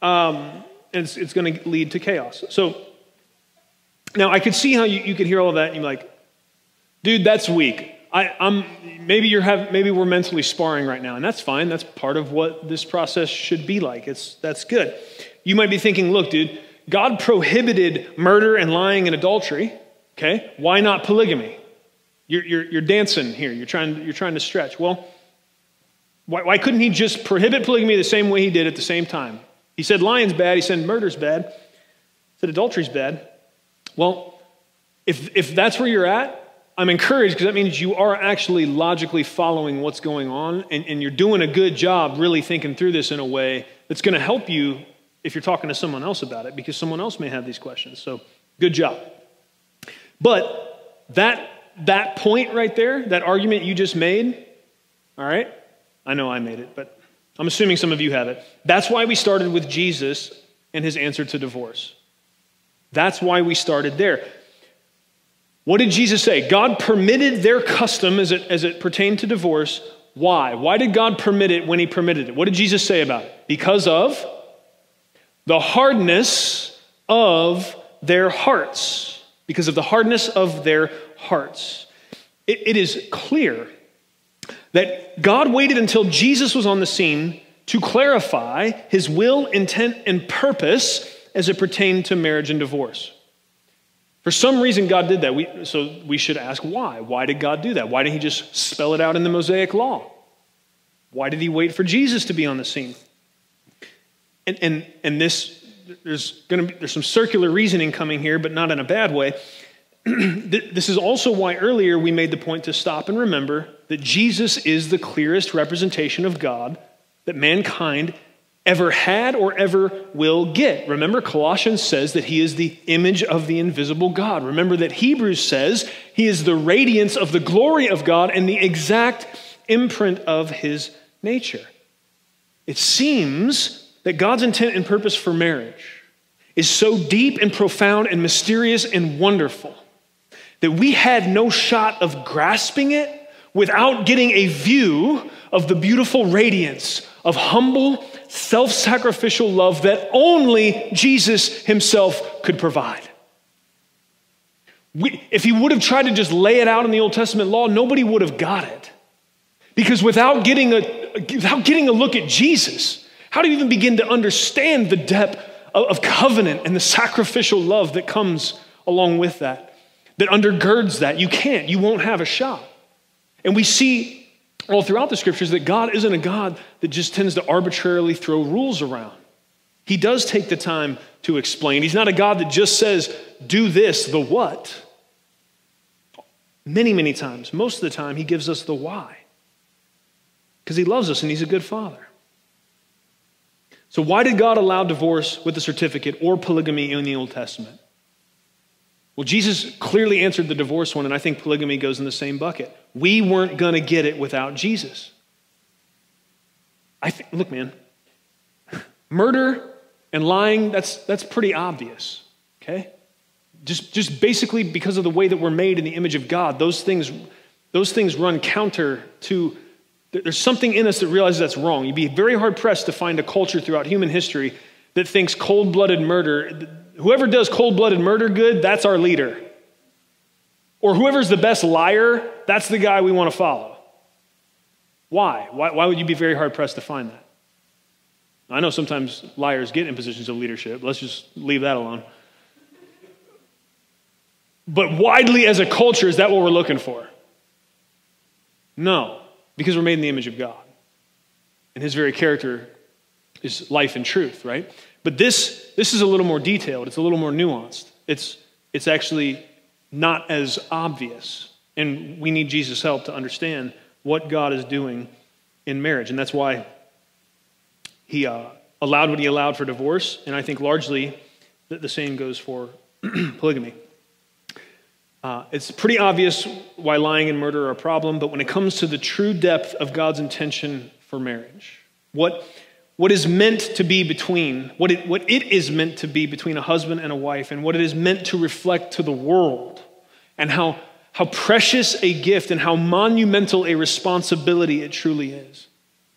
Um, and it's, it's going to lead to chaos. So now I could see how you, you could hear all of that and you're like, dude, that's weak. I, am maybe you're have, maybe we're mentally sparring right now, and that's fine. That's part of what this process should be like. It's that's good. You might be thinking, look, dude, God prohibited murder and lying and adultery. Okay, why not polygamy? You're, you're, you're dancing here. You're trying, you're trying to stretch. Well, why, why couldn't he just prohibit polygamy the same way he did at the same time? He said lying's bad, he said murder's bad, he said adultery's bad. Well, if, if that's where you're at, I'm encouraged because that means you are actually logically following what's going on and, and you're doing a good job really thinking through this in a way that's going to help you if you're talking to someone else about it because someone else may have these questions. So, good job. But that, that point right there, that argument you just made, all right, I know I made it, but I'm assuming some of you have it. That's why we started with Jesus and his answer to divorce. That's why we started there. What did Jesus say? God permitted their custom as it, as it pertained to divorce. Why? Why did God permit it when he permitted it? What did Jesus say about it? Because of the hardness of their hearts. Because of the hardness of their hearts. it, it is clear that God waited until Jesus was on the scene to clarify his will, intent, and purpose as it pertained to marriage and divorce. For some reason, God did that. We, so we should ask why. Why did God do that? Why didn't He just spell it out in the Mosaic Law? Why did He wait for Jesus to be on the scene? And, and, and this, there's going to be there's some circular reasoning coming here, but not in a bad way. *clears throat* this is also why earlier we made the point to stop and remember that Jesus is the clearest representation of God that mankind ever had or ever will get. Remember, Colossians says that he is the image of the invisible God. Remember that Hebrews says he is the radiance of the glory of God and the exact imprint of his nature. It seems that God's intent and purpose for marriage is so deep and profound and mysterious and wonderful that we had no shot of grasping it without getting a view of the beautiful radiance of humble, self sacrificial love that only Jesus himself could provide. We, if he would have tried to just lay it out in the Old Testament law, nobody would have got it. Because without getting a, without getting a look at Jesus, how do you even begin to understand the depth of, of covenant and the sacrificial love that comes along with that, that undergirds that? You can't, you won't have a shot. And we see all throughout the scriptures that God isn't a God that just tends to arbitrarily throw rules around. He does take the time to explain. He's not a God that just says, do this, the what. Many, many times, most of the time, He gives us the why. Because He loves us and He's a good Father. So, why did God allow divorce with a certificate or polygamy in the Old Testament? Well, Jesus clearly answered the divorce one, and I think polygamy goes in the same bucket. We weren't going to get it without Jesus. I think, look, man, murder and lying, that's, that's pretty obvious, okay? Just, just basically because of the way that we're made in the image of God, those things, those things run counter to, there's something in us that realizes that's wrong. You'd be very hard pressed to find a culture throughout human history that thinks cold blooded murder, whoever does cold blooded murder good, that's our leader. Or whoever's the best liar, that's the guy we want to follow. Why? Why, why would you be very hard pressed to find that? I know sometimes liars get in positions of leadership. Let's just leave that alone. But widely as a culture, is that what we're looking for? No, because we're made in the image of God. And his very character is life and truth, right? But this, this is a little more detailed, it's a little more nuanced. It's, it's actually not as obvious. And we need Jesus' help to understand what God is doing in marriage. And that's why he uh, allowed what he allowed for divorce, and I think largely that the same goes for *clears throat* polygamy. Uh, it's pretty obvious why lying and murder are a problem, but when it comes to the true depth of God's intention for marriage, what, what is meant to be between, what it, what it is meant to be between a husband and a wife, and what it is meant to reflect to the world, and how, how precious a gift and how monumental a responsibility it truly is.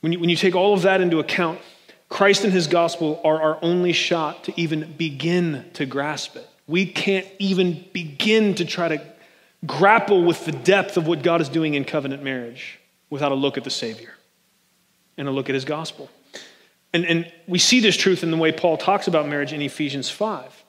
When you, when you take all of that into account, Christ and his gospel are our only shot to even begin to grasp it. We can't even begin to try to grapple with the depth of what God is doing in covenant marriage without a look at the Savior and a look at his gospel. And, and we see this truth in the way Paul talks about marriage in Ephesians 5.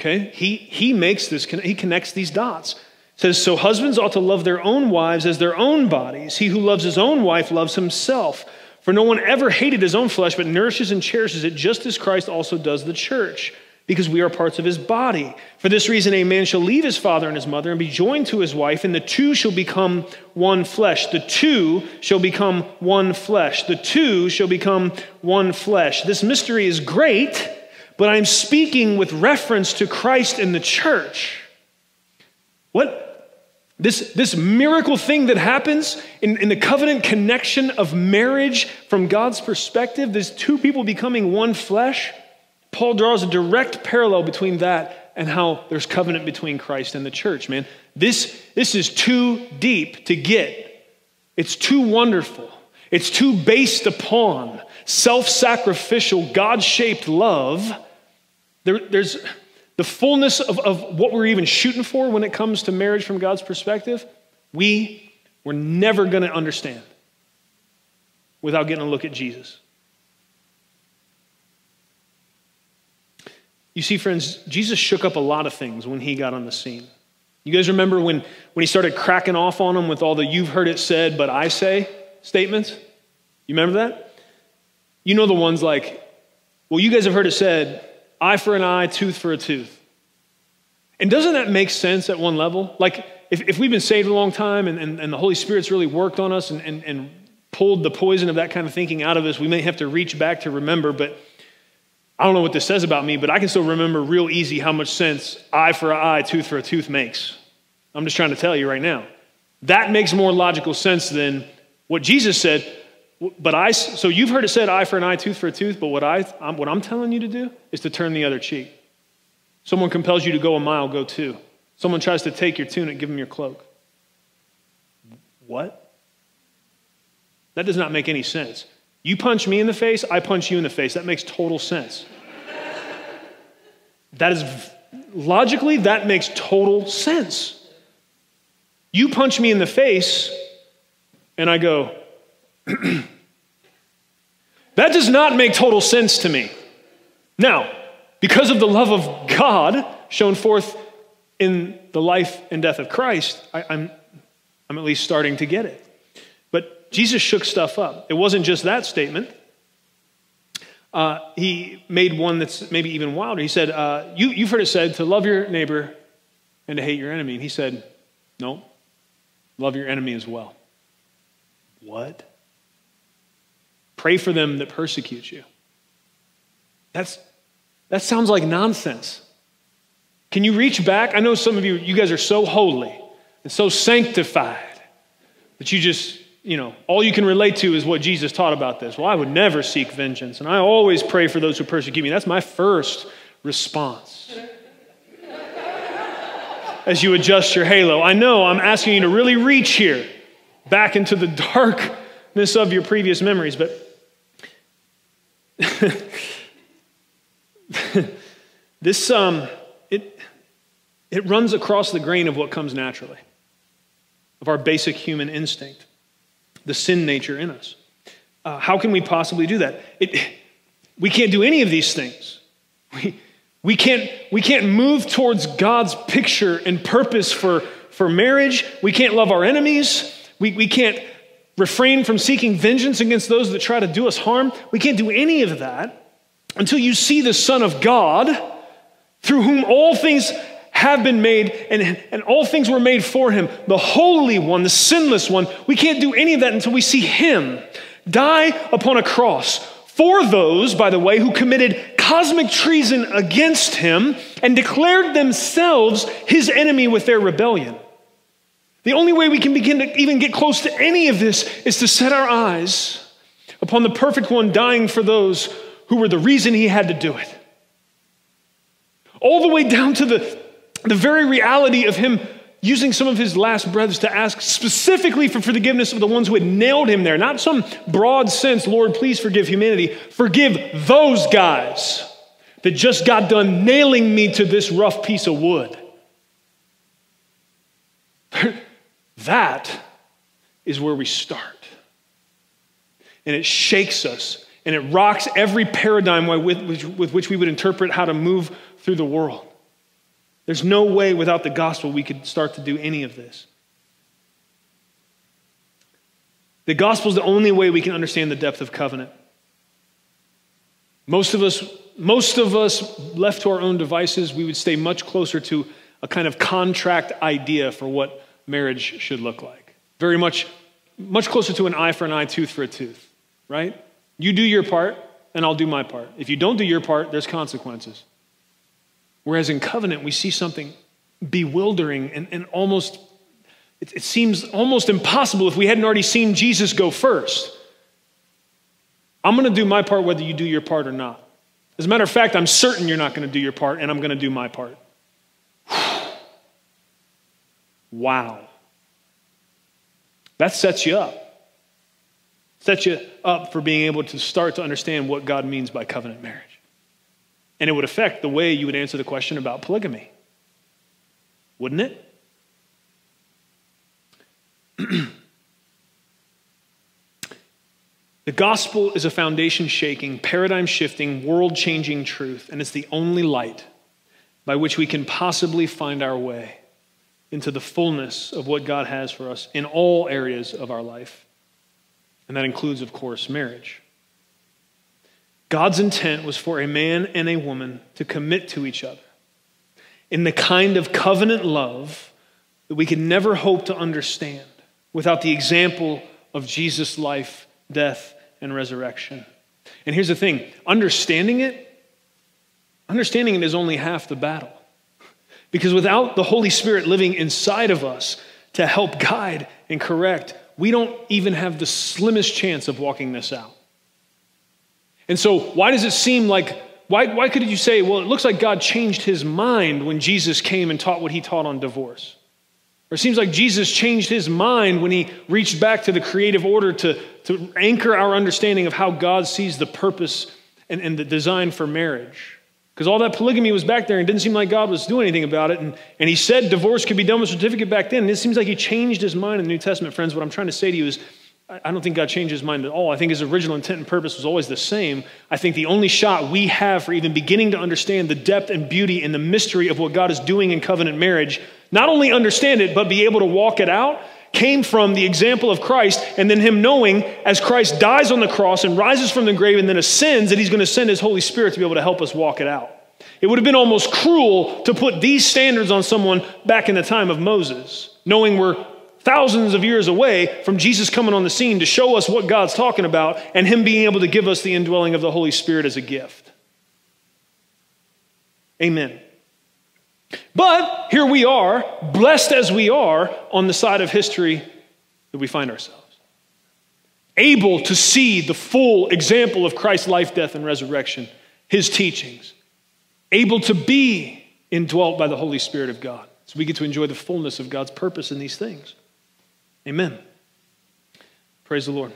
Okay? He, he makes this, he connects these dots. says, So husbands ought to love their own wives as their own bodies. He who loves his own wife loves himself. For no one ever hated his own flesh, but nourishes and cherishes it just as Christ also does the church, because we are parts of his body. For this reason, a man shall leave his father and his mother and be joined to his wife, and the two shall become one flesh. The two shall become one flesh. The two shall become one flesh. This mystery is great, but I'm speaking with reference to Christ and the church. What? This, this miracle thing that happens in, in the covenant connection of marriage from God's perspective, there's two people becoming one flesh. Paul draws a direct parallel between that and how there's covenant between Christ and the church, man. This, this is too deep to get. It's too wonderful. It's too based upon self sacrificial, God shaped love. There, there's the fullness of, of what we're even shooting for when it comes to marriage from God's perspective, we were never going to understand without getting a look at Jesus. You see, friends, Jesus shook up a lot of things when he got on the scene. You guys remember when, when he started cracking off on them with all the you've heard it said, but I say statements? You remember that? You know the ones like, well, you guys have heard it said, eye for an eye, tooth for a tooth. And doesn't that make sense at one level? Like, if, if we've been saved a long time and, and, and the Holy Spirit's really worked on us and, and, and pulled the poison of that kind of thinking out of us, we may have to reach back to remember, but I don't know what this says about me, but I can still remember real easy how much sense eye for an eye, tooth for a tooth makes. I'm just trying to tell you right now. That makes more logical sense than what Jesus said. But I, so you've heard it said eye for an eye, tooth for a tooth, but what, i'm what I'm telling you to do is to turn the other cheek. Someone compels you to go a mile, go two. Someone tries to take your tunic, give them your cloak. What? That does not make any sense. You punch me in the face, I punch you in the face. That makes total sense. that is logically, that makes total sense. You punch me in the face, and I go, *clears throat* that does not make total sense to me. Now, because of the love of God shown forth in the life and death of Christ, I, am I'm, I'm at least starting to get it. Jesus shook stuff up. It wasn't just that statement. Uh, he made one that's maybe even wilder. He said, uh, you, You've heard it said to love your neighbor and to hate your enemy. And he said, No, love your enemy as well. What? Pray for them that persecute you. That's, that sounds like nonsense. Can you reach back? I know some of you, you guys are so holy and so sanctified that you just, you know, all you can relate to is what Jesus taught about this. Well, I would never seek vengeance, and I always pray for those who persecute me. That's my first response. *laughs* As you adjust your halo, I know I'm asking you to really reach here back into the *laughs* darkness of your previous memories, but *laughs* this um, it, it runs across the grain of what comes naturally, of our basic human instinct, the sin nature in us. Uh, how can we possibly do that? It, we can't do any of these things. We, we, can't, we can't move towards God's picture and purpose for, for marriage. We can't love our enemies. We, we can't refrain from seeking vengeance against those that try to do us harm. We can't do any of that until you see the Son of God through whom all things have been made and, and all things were made for him, the Holy One, the sinless one. We can't do any of that until we see him die upon a cross for those, by the way, who committed cosmic treason against him and declared themselves his enemy with their rebellion. The only way we can begin to even get close to any of this is to set our eyes upon the perfect one dying for those who were the reason he had to do it. All the way down to the, the very reality of him using some of his last breaths to ask specifically for forgiveness of the ones who had nailed him there. Not some broad sense, Lord, please forgive humanity. Forgive those guys that just got done nailing me to this rough piece of wood. *laughs* that is where we start. And it shakes us and it rocks every paradigm with, which we would interpret how to move through the world. There's no way without the gospel we could start to do any of this. The gospel is the only way we can understand the depth of covenant. Most of us, most of us left to our own devices, we would stay much closer to a kind of contract idea for what marriage should look like. Very much, much closer to an eye for an eye, tooth for a tooth, right? You do your part, and I'll do my part. If you don't do your part, there's consequences. Whereas in covenant, we see something bewildering and, and almost, it, it seems almost impossible if we hadn't already seen Jesus go first. I'm going to do my part whether you do your part or not. As a matter of fact, I'm certain you're not going to do your part, and I'm going to do my part. wow. That sets you up. Sets you up for being able to start to understand what God means by covenant marriage. And it would affect the way you would answer the question about polygamy. Wouldn't it? *clears throat* the gospel is a foundation shaking, paradigm shifting, world changing truth, and it's the only light by which we can possibly find our way into the fullness of what God has for us in all areas of our life. And that includes, of course, marriage. God's intent was for a man and a woman to commit to each other in the kind of covenant love that we can never hope to understand without the example of Jesus' life, death, and resurrection. And here's the thing understanding it, understanding it is only half the battle. Because without the Holy Spirit living inside of us to help guide and correct, we don't even have the slimmest chance of walking this out. And so, why does it seem like, why, why could you say, well, it looks like God changed his mind when Jesus came and taught what he taught on divorce? Or it seems like Jesus changed his mind when he reached back to the creative order to, to anchor our understanding of how God sees the purpose and, and the design for marriage. Because all that polygamy was back there and didn't seem like God was doing anything about it. And, and he said divorce could be done with a certificate back then. And it seems like he changed his mind in the New Testament, friends. What I'm trying to say to you is I don't think God changed his mind at all. I think his original intent and purpose was always the same. I think the only shot we have for even beginning to understand the depth and beauty and the mystery of what God is doing in covenant marriage, not only understand it, but be able to walk it out, came from the example of Christ and then him knowing as Christ dies on the cross and rises from the grave and then ascends that he's going to send his Holy Spirit to be able to help us walk it out. It would have been almost cruel to put these standards on someone back in the time of Moses, knowing we're thousands of years away from Jesus coming on the scene to show us what God's talking about and him being able to give us the indwelling of the Holy Spirit as a gift. Amen. But here we are, blessed as we are, on the side of history that we find ourselves. Able to see the full example of Christ's life, death, and resurrection, his teachings. Able to be indwelt by the Holy Spirit of God. So we get to enjoy the fullness of God's purpose in these things. Amen. Praise the Lord.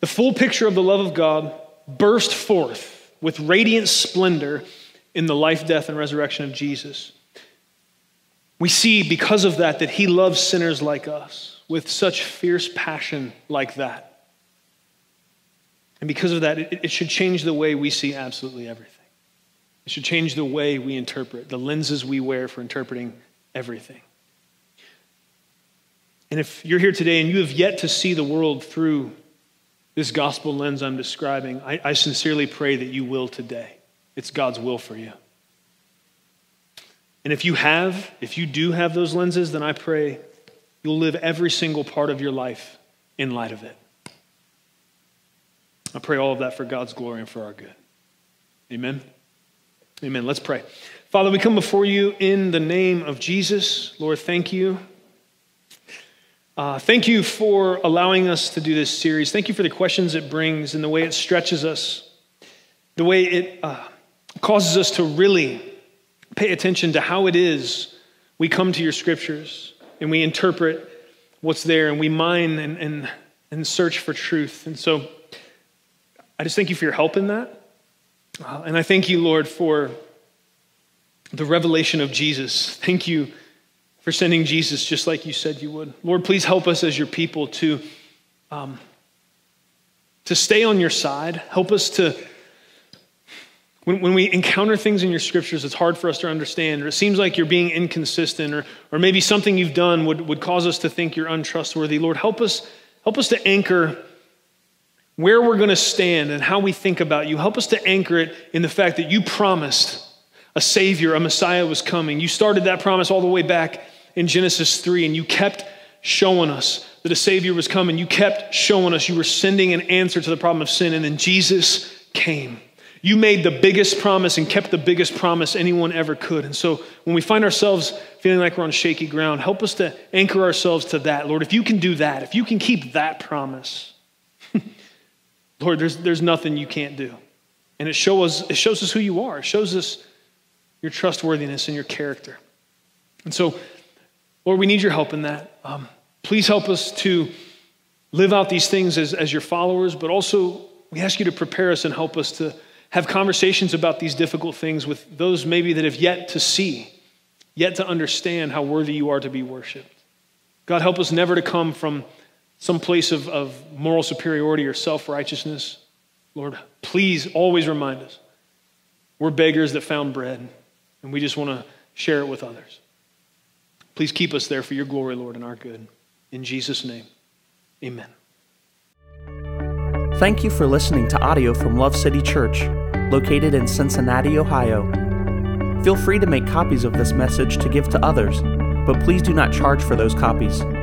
The full picture of the love of God burst forth with radiant splendor in the life, death, and resurrection of Jesus. We see because of that that he loves sinners like us with such fierce passion like that. And because of that, it, should change the way we see absolutely everything. It should change the way we interpret, the lenses we wear for interpreting everything. And if you're here today and you have yet to see the world through this gospel lens I'm describing, I, I sincerely pray that you will today. It's God's will for you. And if you have, if you do have those lenses, then I pray you'll live every single part of your life in light of it. I pray all of that for God's glory and for our good. Amen. Amen. Let's pray. Father, we come before you in the name of Jesus. Lord, thank you uh, thank you for allowing us to do this series. Thank you for the questions it brings and the way it stretches us, the way it uh, causes us to really pay attention to how it is we come to your scriptures and we interpret what's there and we mine and, and, and search for truth. And so I just thank you for your help in that. Uh, and I thank you, Lord, for the revelation of Jesus. Thank you for sending Jesus just like you said you would. Lord, please help us as your people to, um, to stay on your side. Help us to, when, when we encounter things in your scriptures it's hard for us to understand, or it seems like you're being inconsistent, or, or maybe something you've done would, would cause us to think you're untrustworthy. Lord, help us, help us to anchor where we're going to stand and how we think about you. Help us to anchor it in the fact that you promised a Savior, a Messiah was coming. You started that promise all the way back in Genesis 3, and you kept showing us that a Savior was coming. You kept showing us you were sending an answer to the problem of sin, and then Jesus came. You made the biggest promise and kept the biggest promise anyone ever could. And so when we find ourselves feeling like we're on shaky ground, help us to anchor ourselves to that. Lord, if you can do that, if you can keep that promise, Lord, there's, there's nothing you can't do. And it, show us, it shows us who you are, it shows us your trustworthiness and your character. And so Lord, we need your help in that. Um, please help us to live out these things as, as your followers, but also we ask you to prepare us and help us to have conversations about these difficult things with those maybe that have yet to see, yet to understand how worthy you are to be worshiped. God, help us never to come from some place of, of moral superiority or self righteousness. Lord, please always remind us we're beggars that found bread, and we just want to share it with others. Please keep us there for your glory, Lord, and our good. In Jesus' name, amen. Thank you for listening to audio from Love City Church, located in Cincinnati, Ohio. Feel free to make copies of this message to give to others, but please do not charge for those copies